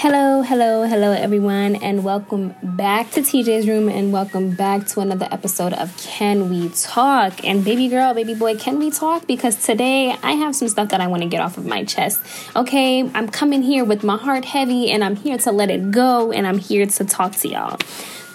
Hello, hello, hello, everyone, and welcome back to TJ's Room and welcome back to another episode of Can We Talk? And baby girl, baby boy, can we talk? Because today I have some stuff that I want to get off of my chest. Okay, I'm coming here with my heart heavy and I'm here to let it go and I'm here to talk to y'all.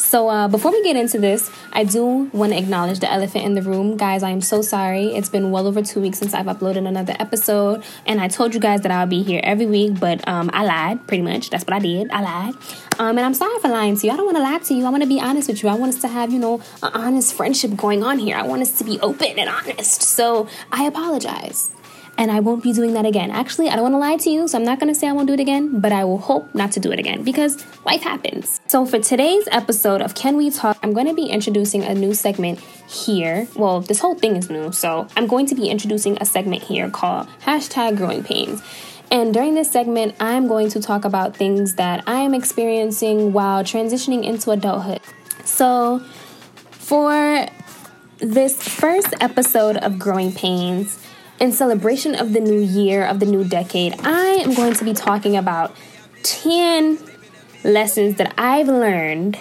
So, uh, before we get into this, I do want to acknowledge the elephant in the room. Guys, I am so sorry. It's been well over two weeks since I've uploaded another episode, and I told you guys that I'll be here every week, but um, I lied, pretty much. That's what I did. I lied. Um, and I'm sorry for lying to you. I don't want to lie to you. I want to be honest with you. I want us to have, you know, an honest friendship going on here. I want us to be open and honest. So, I apologize and I won't be doing that again. Actually, I don't want to lie to you, so I'm not going to say I won't do it again, but I will hope not to do it again because life happens. So, for today's episode of Can We Talk, I'm going to be introducing a new segment here. Well, this whole thing is new, so I'm going to be introducing a segment here called hashtag growing pains. And during this segment, I'm going to talk about things that I am experiencing while transitioning into adulthood. So, for this first episode of Growing Pains, in celebration of the new year, of the new decade, I am going to be talking about 10 lessons that I've learned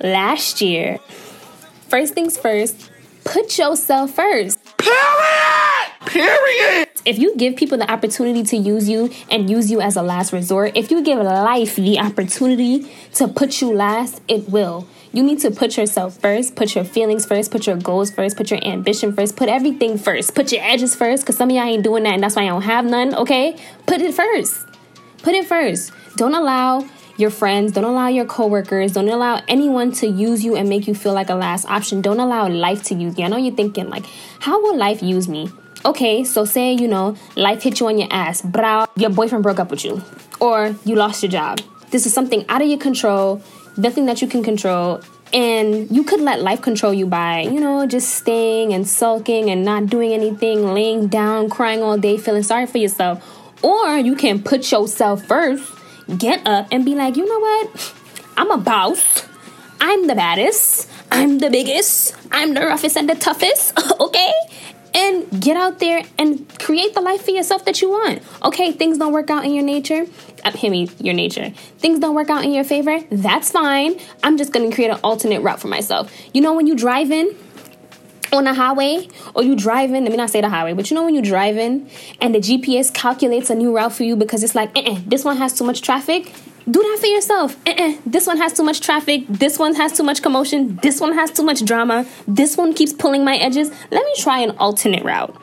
last year. First things first, put yourself first. Period! Period! If you give people the opportunity to use you and use you as a last resort, if you give life the opportunity to put you last, it will. You need to put yourself first, put your feelings first, put your goals first, put your ambition first, put everything first, put your edges first, because some of y'all ain't doing that and that's why I don't have none, okay? Put it first. Put it first. Don't allow your friends, don't allow your coworkers, don't allow anyone to use you and make you feel like a last option. Don't allow life to use you. I know you're thinking, like, how will life use me? Okay, so say, you know, life hit you on your ass, bro, your boyfriend broke up with you, or you lost your job. This is something out of your control nothing that you can control. And you could let life control you by you know just staying and sulking and not doing anything laying down crying all day feeling sorry for yourself. Or you can put yourself first get up and be like you know what? I'm a boss. I'm the baddest. I'm the biggest. I'm the roughest and the toughest. Okay and get out there and create the life for yourself that you want. Okay, things don't work out in your nature. Uh, hear me, your nature. Things don't work out in your favor. That's fine. I'm just gonna create an alternate route for myself. You know, when you drive in on a highway or you drive in, let me not say the highway, but you know when you drive in and the GPS calculates a new route for you because it's like, eh, this one has too much traffic do that for yourself. Uh-uh. This one has too much traffic. This one has too much commotion. This one has too much drama. This one keeps pulling my edges. Let me try an alternate route.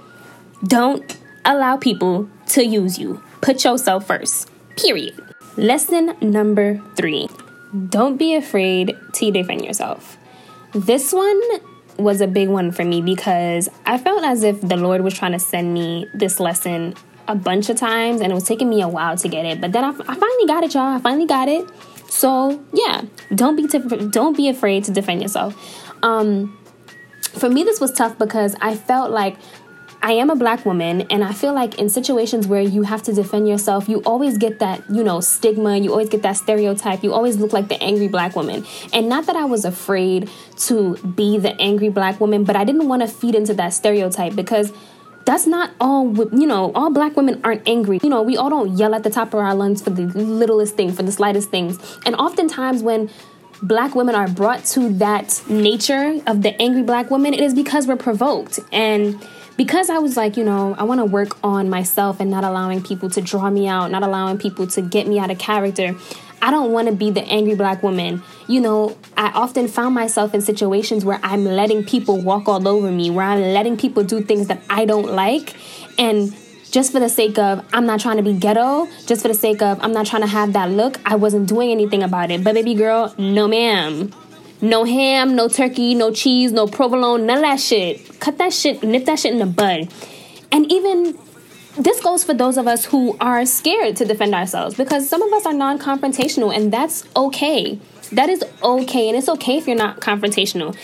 Don't allow people to use you. Put yourself first. Period. Lesson number three don't be afraid to defend yourself. This one was a big one for me because I felt as if the Lord was trying to send me this lesson a bunch of times and it was taking me a while to get it. But then I, I finally got it, y'all. I finally got it. So yeah, don't be t- don't be afraid to defend yourself. Um, for me, this was tough because I felt like I am a black woman, and I feel like in situations where you have to defend yourself, you always get that, you know, stigma, you always get that stereotype, you always look like the angry black woman. And not that I was afraid to be the angry black woman, but I didn't want to feed into that stereotype because that's not all you know all black women aren't angry you know we all don't yell at the top of our lungs for the littlest thing for the slightest things and oftentimes when black women are brought to that nature of the angry black woman it is because we're provoked and because I was like, you know, I want to work on myself and not allowing people to draw me out, not allowing people to get me out of character. I don't want to be the angry black woman. You know, I often found myself in situations where I'm letting people walk all over me, where I'm letting people do things that I don't like. And just for the sake of, I'm not trying to be ghetto, just for the sake of, I'm not trying to have that look, I wasn't doing anything about it. But, baby girl, no, ma'am. No ham, no turkey, no cheese, no provolone, none of that shit. Cut that shit, nip that shit in the bud. And even this goes for those of us who are scared to defend ourselves because some of us are non confrontational, and that's okay. That is okay, and it's okay if you're not confrontational.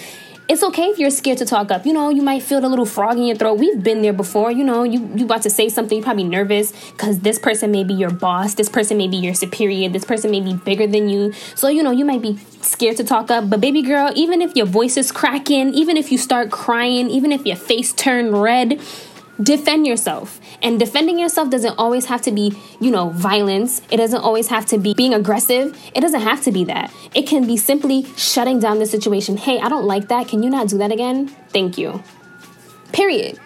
It's okay if you're scared to talk up. You know, you might feel a little frog in your throat. We've been there before. You know, you you about to say something, you're probably nervous because this person may be your boss, this person may be your superior, this person may be bigger than you. So, you know, you might be scared to talk up. But baby girl, even if your voice is cracking, even if you start crying, even if your face turned red, defend yourself. And defending yourself doesn't always have to be, you know, violence. It doesn't always have to be being aggressive. It doesn't have to be that. It can be simply shutting down the situation. Hey, I don't like that. Can you not do that again? Thank you. Period.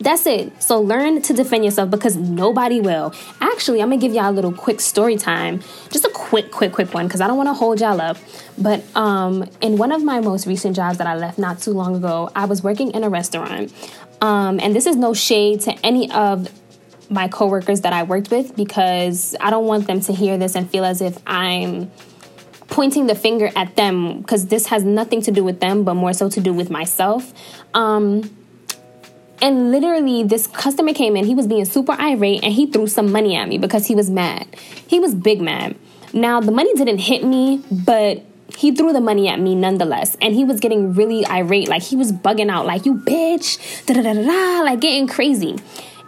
That's it. So learn to defend yourself because nobody will. Actually, I'm gonna give y'all a little quick story time. Just a quick, quick, quick one because I don't want to hold y'all up. But um, in one of my most recent jobs that I left not too long ago, I was working in a restaurant. Um, and this is no shade to any of my coworkers that I worked with because I don't want them to hear this and feel as if I'm pointing the finger at them because this has nothing to do with them, but more so to do with myself. Um, and literally, this customer came in, he was being super irate and he threw some money at me because he was mad. He was big mad. Now, the money didn't hit me, but he threw the money at me nonetheless. And he was getting really irate. Like he was bugging out, like, you bitch, da da da da, like getting crazy.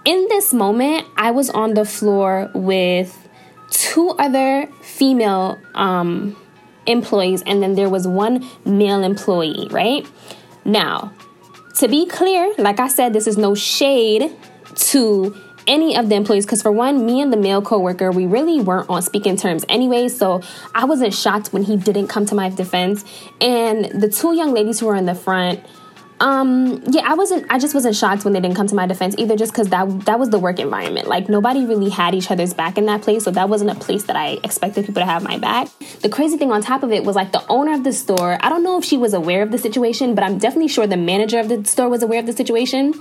In this moment, I was on the floor with two other female um, employees, and then there was one male employee, right? Now, to be clear, like I said, this is no shade to any of the employees because for one me and the male coworker we really weren't on speaking terms anyway so i wasn't shocked when he didn't come to my defense and the two young ladies who were in the front um, yeah, I wasn't. I just wasn't shocked when they didn't come to my defense either, just because that that was the work environment. Like nobody really had each other's back in that place, so that wasn't a place that I expected people to have my back. The crazy thing on top of it was like the owner of the store. I don't know if she was aware of the situation, but I'm definitely sure the manager of the store was aware of the situation.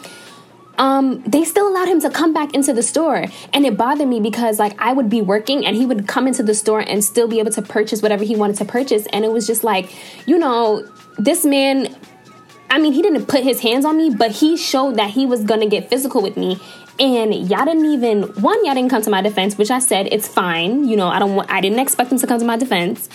Um, they still allowed him to come back into the store, and it bothered me because like I would be working and he would come into the store and still be able to purchase whatever he wanted to purchase, and it was just like, you know, this man I mean, he didn't put his hands on me, but he showed that he was gonna get physical with me. And y'all didn't even one, y'all didn't come to my defense, which I said it's fine. You know, I don't want I didn't expect him to come to my defense.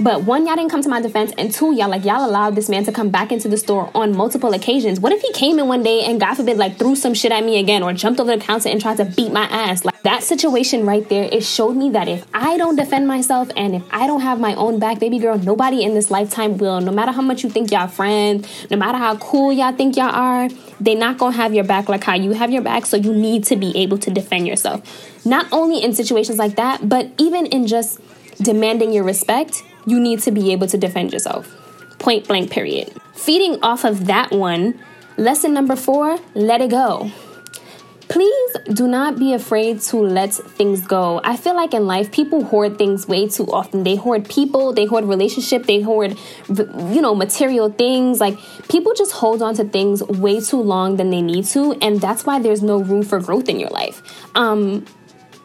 But one, y'all didn't come to my defense, and two, y'all like y'all allowed this man to come back into the store on multiple occasions. What if he came in one day and God forbid like threw some shit at me again or jumped over the counter and tried to beat my ass? Like that situation right there, it showed me that if I don't defend myself and if I don't have my own back, baby girl, nobody in this lifetime will. No matter how much you think y'all friends, no matter how cool y'all think y'all are, they not gonna have your back like how you have your back. So you need to be able to defend yourself. Not only in situations like that, but even in just demanding your respect you need to be able to defend yourself. Point blank, period. Feeding off of that one, lesson number four let it go. Please do not be afraid to let things go. I feel like in life, people hoard things way too often. They hoard people, they hoard relationship, they hoard, you know, material things. Like people just hold on to things way too long than they need to, and that's why there's no room for growth in your life. Um,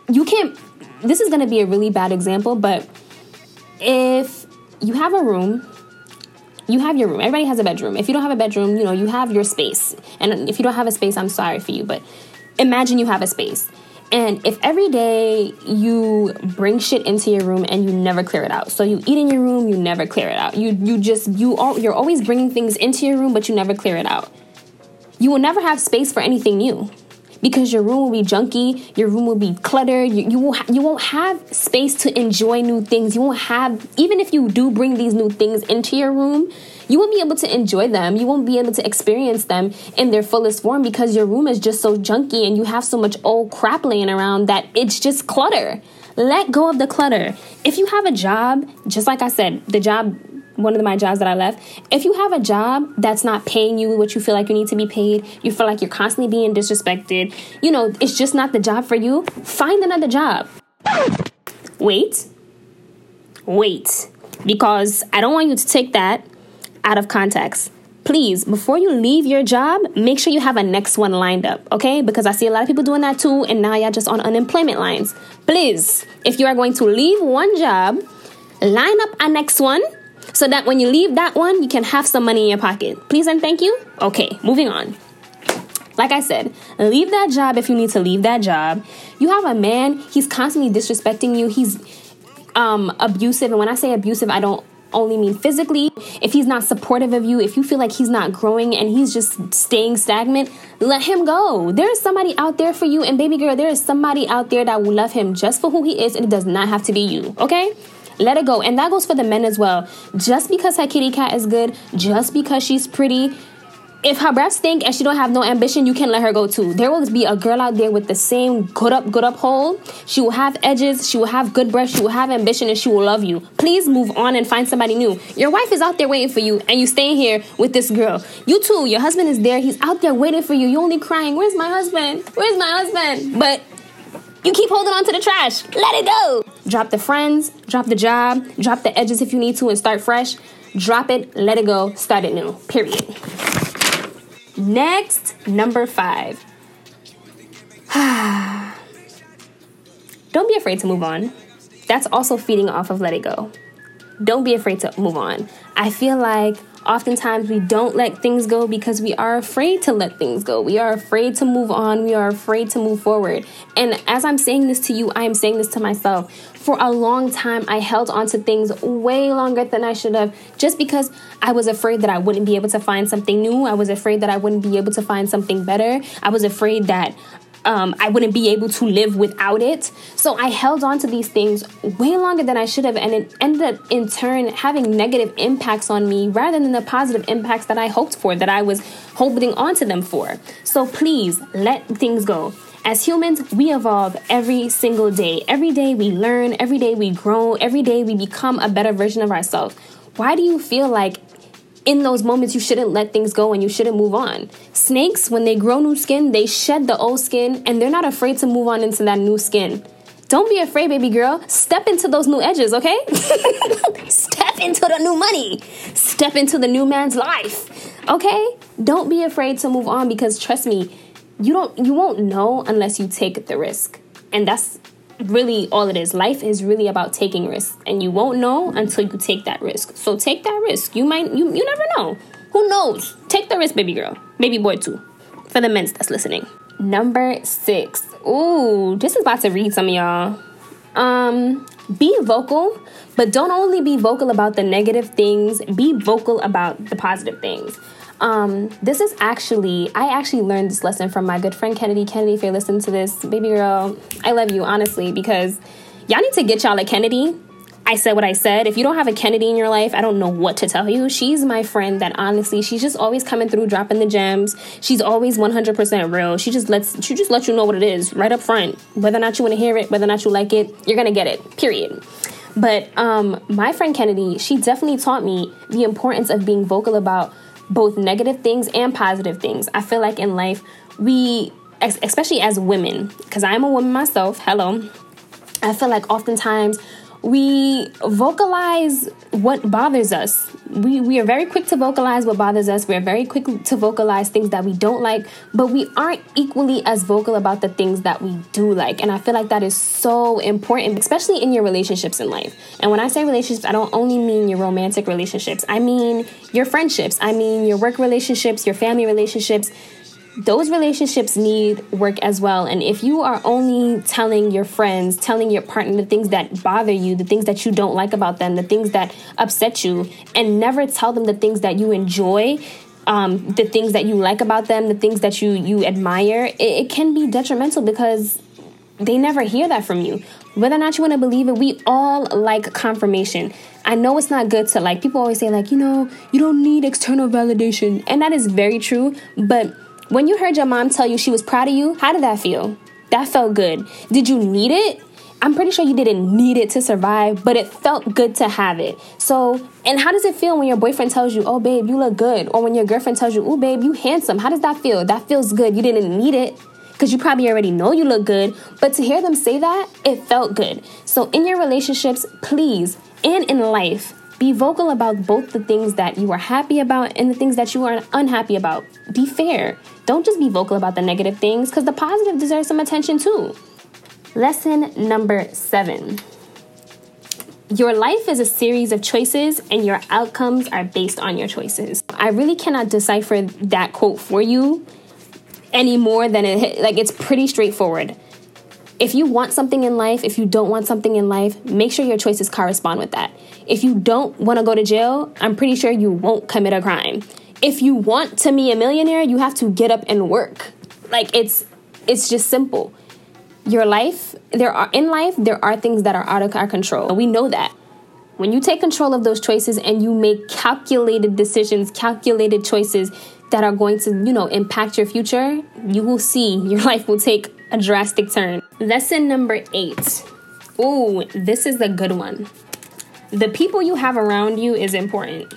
you can't. This is going to be a really bad example, but if you have a room you have your room. Everybody has a bedroom. If you don't have a bedroom, you know, you have your space. And if you don't have a space, I'm sorry for you, but imagine you have a space. And if every day you bring shit into your room and you never clear it out. So you eat in your room, you never clear it out. You you just you all you're always bringing things into your room but you never clear it out. You will never have space for anything new because your room will be junky, your room will be cluttered. You, you won't ha- you won't have space to enjoy new things. You won't have even if you do bring these new things into your room, you won't be able to enjoy them. You won't be able to experience them in their fullest form because your room is just so junky and you have so much old crap laying around that it's just clutter. Let go of the clutter. If you have a job, just like I said, the job one of my jobs that I left, if you have a job that's not paying you what you feel like you need to be paid, you feel like you're constantly being disrespected, you know, it's just not the job for you, find another job. Wait. Wait. Because I don't want you to take that out of context. Please, before you leave your job, make sure you have a next one lined up, okay? Because I see a lot of people doing that too, and now y'all just on unemployment lines. Please, if you are going to leave one job, line up a next one so that when you leave that one, you can have some money in your pocket. Please and thank you. Okay, moving on. Like I said, leave that job if you need to leave that job. You have a man, he's constantly disrespecting you. He's um, abusive. And when I say abusive, I don't only mean physically. If he's not supportive of you, if you feel like he's not growing and he's just staying stagnant, let him go. There is somebody out there for you. And baby girl, there is somebody out there that will love him just for who he is. And it does not have to be you, okay? Let it go. And that goes for the men as well. Just because her kitty cat is good, just because she's pretty, if her breath stink and she don't have no ambition, you can let her go too. There will be a girl out there with the same good up, good up hole. She will have edges, she will have good breath, she will have ambition, and she will love you. Please move on and find somebody new. Your wife is out there waiting for you, and you staying here with this girl. You too, your husband is there, he's out there waiting for you. You only crying, Where's my husband? Where's my husband? But you keep holding on to the trash. Let it go. Drop the friends, drop the job, drop the edges if you need to, and start fresh. Drop it, let it go, start it new. Period. Next, number five. Don't be afraid to move on. That's also feeding off of let it go. Don't be afraid to move on. I feel like oftentimes we don't let things go because we are afraid to let things go. We are afraid to move on. We are afraid to move forward. And as I'm saying this to you, I am saying this to myself. For a long time, I held on to things way longer than I should have just because I was afraid that I wouldn't be able to find something new. I was afraid that I wouldn't be able to find something better. I was afraid that um, I wouldn't be able to live without it. So I held on to these things way longer than I should have, and it ended up in turn having negative impacts on me rather than the positive impacts that I hoped for, that I was holding on to them for. So please let things go. As humans, we evolve every single day. Every day we learn, every day we grow, every day we become a better version of ourselves. Why do you feel like in those moments, you shouldn't let things go and you shouldn't move on. Snakes, when they grow new skin, they shed the old skin and they're not afraid to move on into that new skin. Don't be afraid, baby girl. Step into those new edges, okay? Step into the new money. Step into the new man's life. Okay? Don't be afraid to move on because trust me, you don't you won't know unless you take the risk. And that's really all it is. Life is really about taking risks, and you won't know until you take that risk. So take that risk. You might you you never know. Who knows? Take the risk, baby girl, baby boy too. For the men that's listening. Number six. Ooh, this is about to read some of y'all. Um, be vocal, but don't only be vocal about the negative things. Be vocal about the positive things. Um, this is actually, I actually learned this lesson from my good friend Kennedy. Kennedy, if you're listening to this, baby girl, I love you, honestly, because y'all need to get y'all a Kennedy. I said what I said. If you don't have a Kennedy in your life, I don't know what to tell you. She's my friend that honestly, she's just always coming through, dropping the gems. She's always 100% real. She just lets she just lets you know what it is right up front. Whether or not you want to hear it, whether or not you like it, you're gonna get it. Period. But um, my friend Kennedy, she definitely taught me the importance of being vocal about both negative things and positive things. I feel like in life, we, especially as women, because I'm a woman myself, hello, I feel like oftentimes we vocalize what bothers us. We, we are very quick to vocalize what bothers us. We're very quick to vocalize things that we don't like, but we aren't equally as vocal about the things that we do like. And I feel like that is so important, especially in your relationships in life. And when I say relationships, I don't only mean your romantic relationships, I mean your friendships, I mean your work relationships, your family relationships those relationships need work as well. And if you are only telling your friends, telling your partner the things that bother you, the things that you don't like about them, the things that upset you, and never tell them the things that you enjoy, um, the things that you like about them, the things that you you admire, it, it can be detrimental because they never hear that from you. Whether or not you want to believe it, we all like confirmation. I know it's not good to like people always say like, you know, you don't need external validation. And that is very true, but when you heard your mom tell you she was proud of you, how did that feel? That felt good. Did you need it? I'm pretty sure you didn't need it to survive, but it felt good to have it. So, and how does it feel when your boyfriend tells you, oh, babe, you look good? Or when your girlfriend tells you, oh, babe, you handsome? How does that feel? That feels good. You didn't need it because you probably already know you look good. But to hear them say that, it felt good. So, in your relationships, please, and in life, be vocal about both the things that you are happy about and the things that you are unhappy about. Be fair. Don't just be vocal about the negative things because the positive deserves some attention too. Lesson number seven. Your life is a series of choices, and your outcomes are based on your choices. I really cannot decipher that quote for you any more than it like it's pretty straightforward. If you want something in life, if you don't want something in life, make sure your choices correspond with that. If you don't want to go to jail, I'm pretty sure you won't commit a crime. If you want to be a millionaire, you have to get up and work. Like it's it's just simple. Your life, there are in life there are things that are out of our control. We know that. When you take control of those choices and you make calculated decisions, calculated choices, that are going to, you know, impact your future, you will see your life will take a drastic turn. Lesson number eight. Ooh, this is a good one. The people you have around you is important.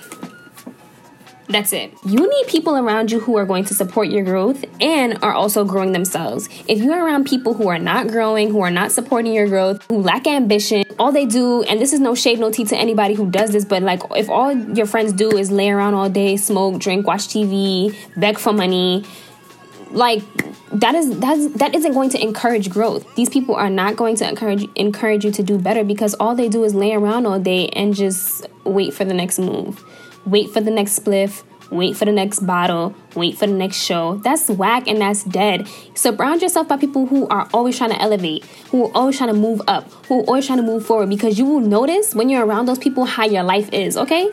That's it. You need people around you who are going to support your growth and are also growing themselves. If you're around people who are not growing, who are not supporting your growth, who lack ambition, all they do, and this is no shade, no tea to anybody who does this, but like if all your friends do is lay around all day, smoke, drink, watch TV, beg for money, like that is that's that isn't going to encourage growth. These people are not going to encourage encourage you to do better because all they do is lay around all day and just wait for the next move wait for the next spliff, wait for the next bottle, wait for the next show. That's whack and that's dead. Surround yourself by people who are always trying to elevate, who are always trying to move up, who are always trying to move forward because you will notice when you're around those people how your life is, okay?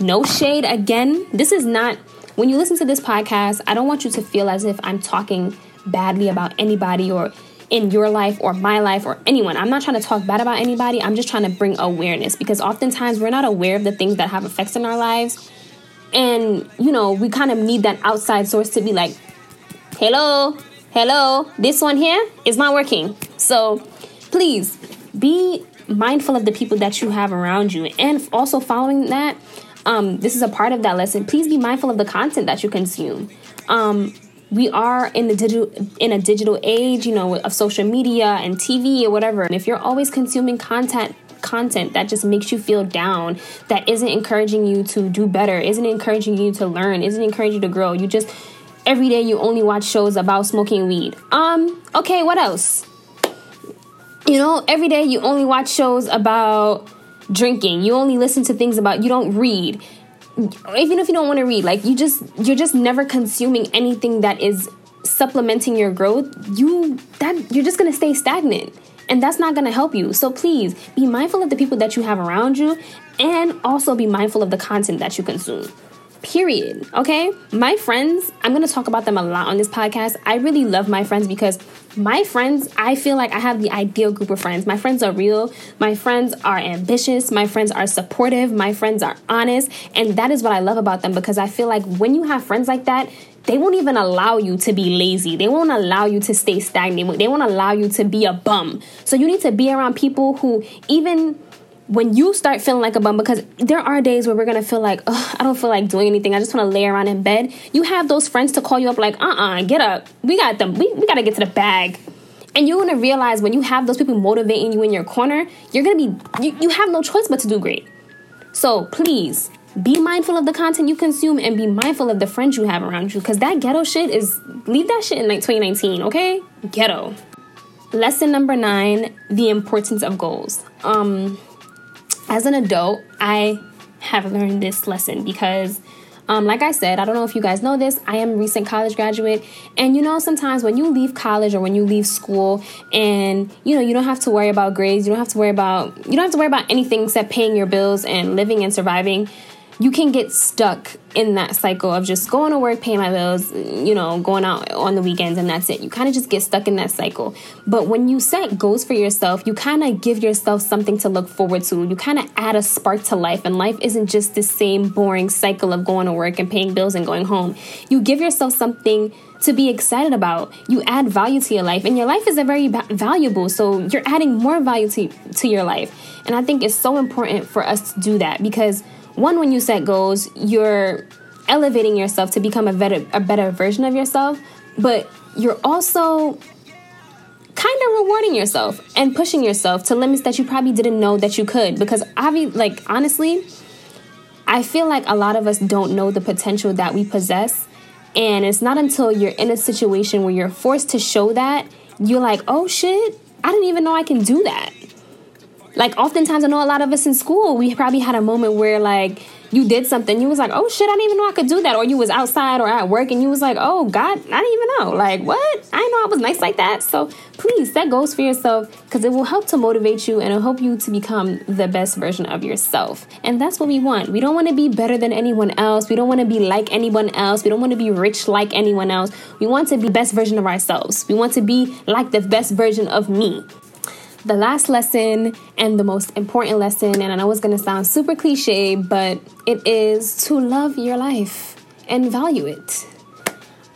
No shade again. This is not, when you listen to this podcast, I don't want you to feel as if I'm talking badly about anybody or in your life or my life or anyone. I'm not trying to talk bad about anybody. I'm just trying to bring awareness because oftentimes we're not aware of the things that have effects in our lives. And, you know, we kind of need that outside source to be like, hello, hello, this one here is not working. So please be mindful of the people that you have around you. And also following that, um, this is a part of that lesson. Please be mindful of the content that you consume. Um, we are in the digital in a digital age, you know, of social media and TV or whatever. And if you're always consuming content content that just makes you feel down, that isn't encouraging you to do better, isn't encouraging you to learn, isn't encouraging you to grow. You just every day you only watch shows about smoking weed. Um, okay, what else? You know, every day you only watch shows about drinking. You only listen to things about you don't read. Even if you don't want to read like you just you're just never consuming anything that is supplementing your growth. You that you're just going to stay stagnant and that's not going to help you. So please be mindful of the people that you have around you and also be mindful of the content that you consume period okay my friends i'm going to talk about them a lot on this podcast i really love my friends because my friends, I feel like I have the ideal group of friends. My friends are real. My friends are ambitious. My friends are supportive. My friends are honest. And that is what I love about them because I feel like when you have friends like that, they won't even allow you to be lazy. They won't allow you to stay stagnant. They won't allow you to be a bum. So you need to be around people who, even when you start feeling like a bum, because there are days where we're gonna feel like, I don't feel like doing anything. I just wanna lay around in bed. You have those friends to call you up, like, uh uh-uh, uh, get up. We got them. We, we gotta get to the bag. And you're gonna realize when you have those people motivating you in your corner, you're gonna be, you, you have no choice but to do great. So please be mindful of the content you consume and be mindful of the friends you have around you, because that ghetto shit is, leave that shit in like 2019, okay? Ghetto. Lesson number nine the importance of goals. Um, as an adult, I have learned this lesson because um, like I said, I don't know if you guys know this, I am a recent college graduate. And you know, sometimes when you leave college or when you leave school and you know, you don't have to worry about grades, you don't have to worry about you don't have to worry about anything except paying your bills and living and surviving you can get stuck in that cycle of just going to work, paying my bills, you know, going out on the weekends, and that's it. You kind of just get stuck in that cycle. But when you set goals for yourself, you kind of give yourself something to look forward to. You kind of add a spark to life, and life isn't just the same boring cycle of going to work and paying bills and going home. You give yourself something to be excited about. You add value to your life, and your life is a very ba- valuable. So you're adding more value to, to your life. And I think it's so important for us to do that because one, when you set goals, you're elevating yourself to become a better, a better version of yourself, but you're also kind of rewarding yourself and pushing yourself to limits that you probably didn't know that you could. Because I like honestly, I feel like a lot of us don't know the potential that we possess. And it's not until you're in a situation where you're forced to show that, you're like, oh shit, I didn't even know I can do that like oftentimes I know a lot of us in school, we probably had a moment where like you did something, you was like, oh shit, I didn't even know I could do that. Or you was outside or at work and you was like, oh God, I didn't even know. Like, what? I know I was nice like that. So please set goals for yourself because it will help to motivate you and it'll help you to become the best version of yourself. And that's what we want. We don't want to be better than anyone else. We don't want to be like anyone else. We don't want to be rich like anyone else. We want to be best version of ourselves. We want to be like the best version of me the last lesson and the most important lesson, and I know it's gonna sound super cliche, but it is to love your life. and value it.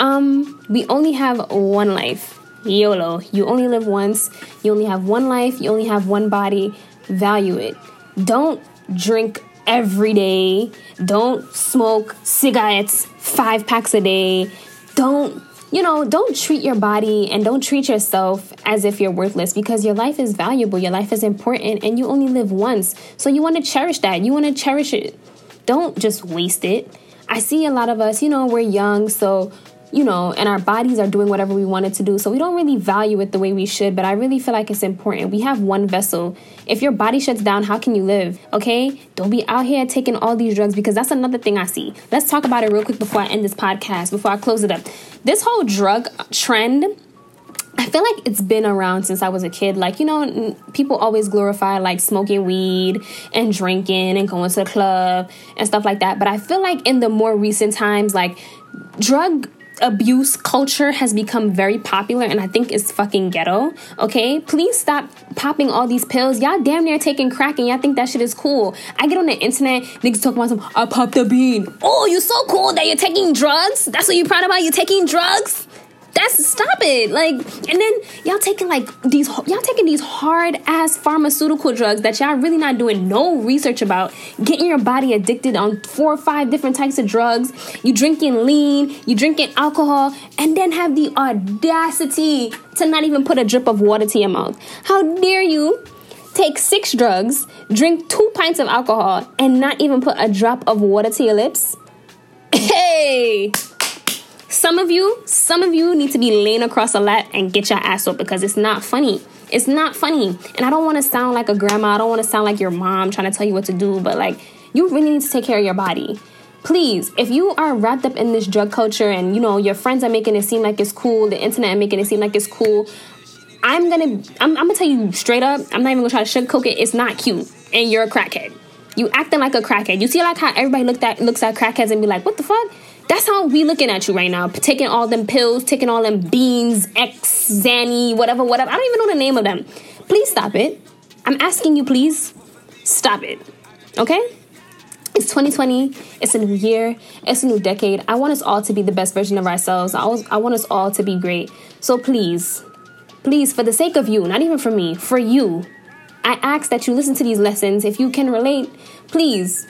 Um, we only have one life. YOLO. You only live once. You only have one life. You only have one body. Value it. Don't drink every day. Don't smoke cigarettes five packs a day. Don't, you know, don't treat your body and don't treat yourself as if you're worthless because your life is valuable. Your life is important and you only live once. So you want to cherish that. You want to cherish it. Don't just waste it. I see a lot of us, you know, we're young, so you know, and our bodies are doing whatever we wanted to do. So we don't really value it the way we should, but I really feel like it's important. We have one vessel. If your body shuts down, how can you live? Okay? Don't be out here taking all these drugs because that's another thing I see. Let's talk about it real quick before I end this podcast, before I close it up. This whole drug trend. I feel like it's been around since I was a kid. Like, you know, people always glorify like smoking weed and drinking and going to the club and stuff like that. But I feel like in the more recent times, like drug abuse culture has become very popular and I think it's fucking ghetto. Okay? Please stop popping all these pills. Y'all damn near taking crack and y'all think that shit is cool. I get on the internet, niggas talk about some, I popped a bean. Oh, you so cool that you're taking drugs? That's what you're proud about? You're taking drugs? That's stop it. Like, and then y'all taking like these y'all taking these hard ass pharmaceutical drugs that y'all really not doing no research about, getting your body addicted on four or five different types of drugs. You drinking lean, you drinking alcohol, and then have the audacity to not even put a drip of water to your mouth. How dare you? Take six drugs, drink two pints of alcohol, and not even put a drop of water to your lips? Hey! Some of you, some of you need to be laying across a lap and get your ass up because it's not funny. It's not funny. And I don't want to sound like a grandma. I don't want to sound like your mom trying to tell you what to do, but like you really need to take care of your body. Please, if you are wrapped up in this drug culture and you know your friends are making it seem like it's cool, the internet are making it seem like it's cool, I'm gonna I'm, I'm gonna tell you straight up, I'm not even gonna try to sugarcoat it, it's not cute. And you're a crackhead. You acting like a crackhead. You see like how everybody looked at looks at crackheads and be like, what the fuck? That's how we looking at you right now. Taking all them pills, taking all them beans, X, Xanny, whatever, whatever. I don't even know the name of them. Please stop it. I'm asking you, please stop it. Okay? It's 2020. It's a new year. It's a new decade. I want us all to be the best version of ourselves. I, I want us all to be great. So please, please, for the sake of you, not even for me, for you, I ask that you listen to these lessons. If you can relate, please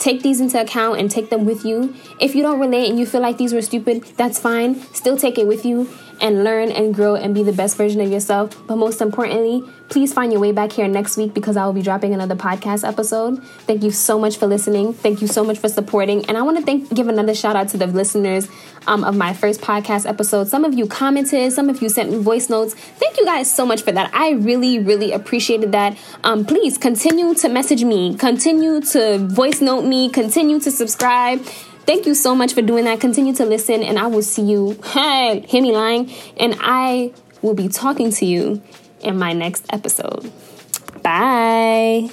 Take these into account and take them with you. If you don't relate and you feel like these were stupid, that's fine. Still take it with you and learn and grow and be the best version of yourself. But most importantly, please find your way back here next week because I will be dropping another podcast episode. Thank you so much for listening. Thank you so much for supporting. And I want to thank give another shout out to the listeners um, of my first podcast episode. Some of you commented, some of you sent me voice notes. Thank you guys so much for that. I really, really appreciated that. Um, please continue to message me, continue to voice note me, continue to subscribe. Thank you so much for doing that. Continue to listen, and I will see you. Hey, hear me lying. And I will be talking to you in my next episode. Bye.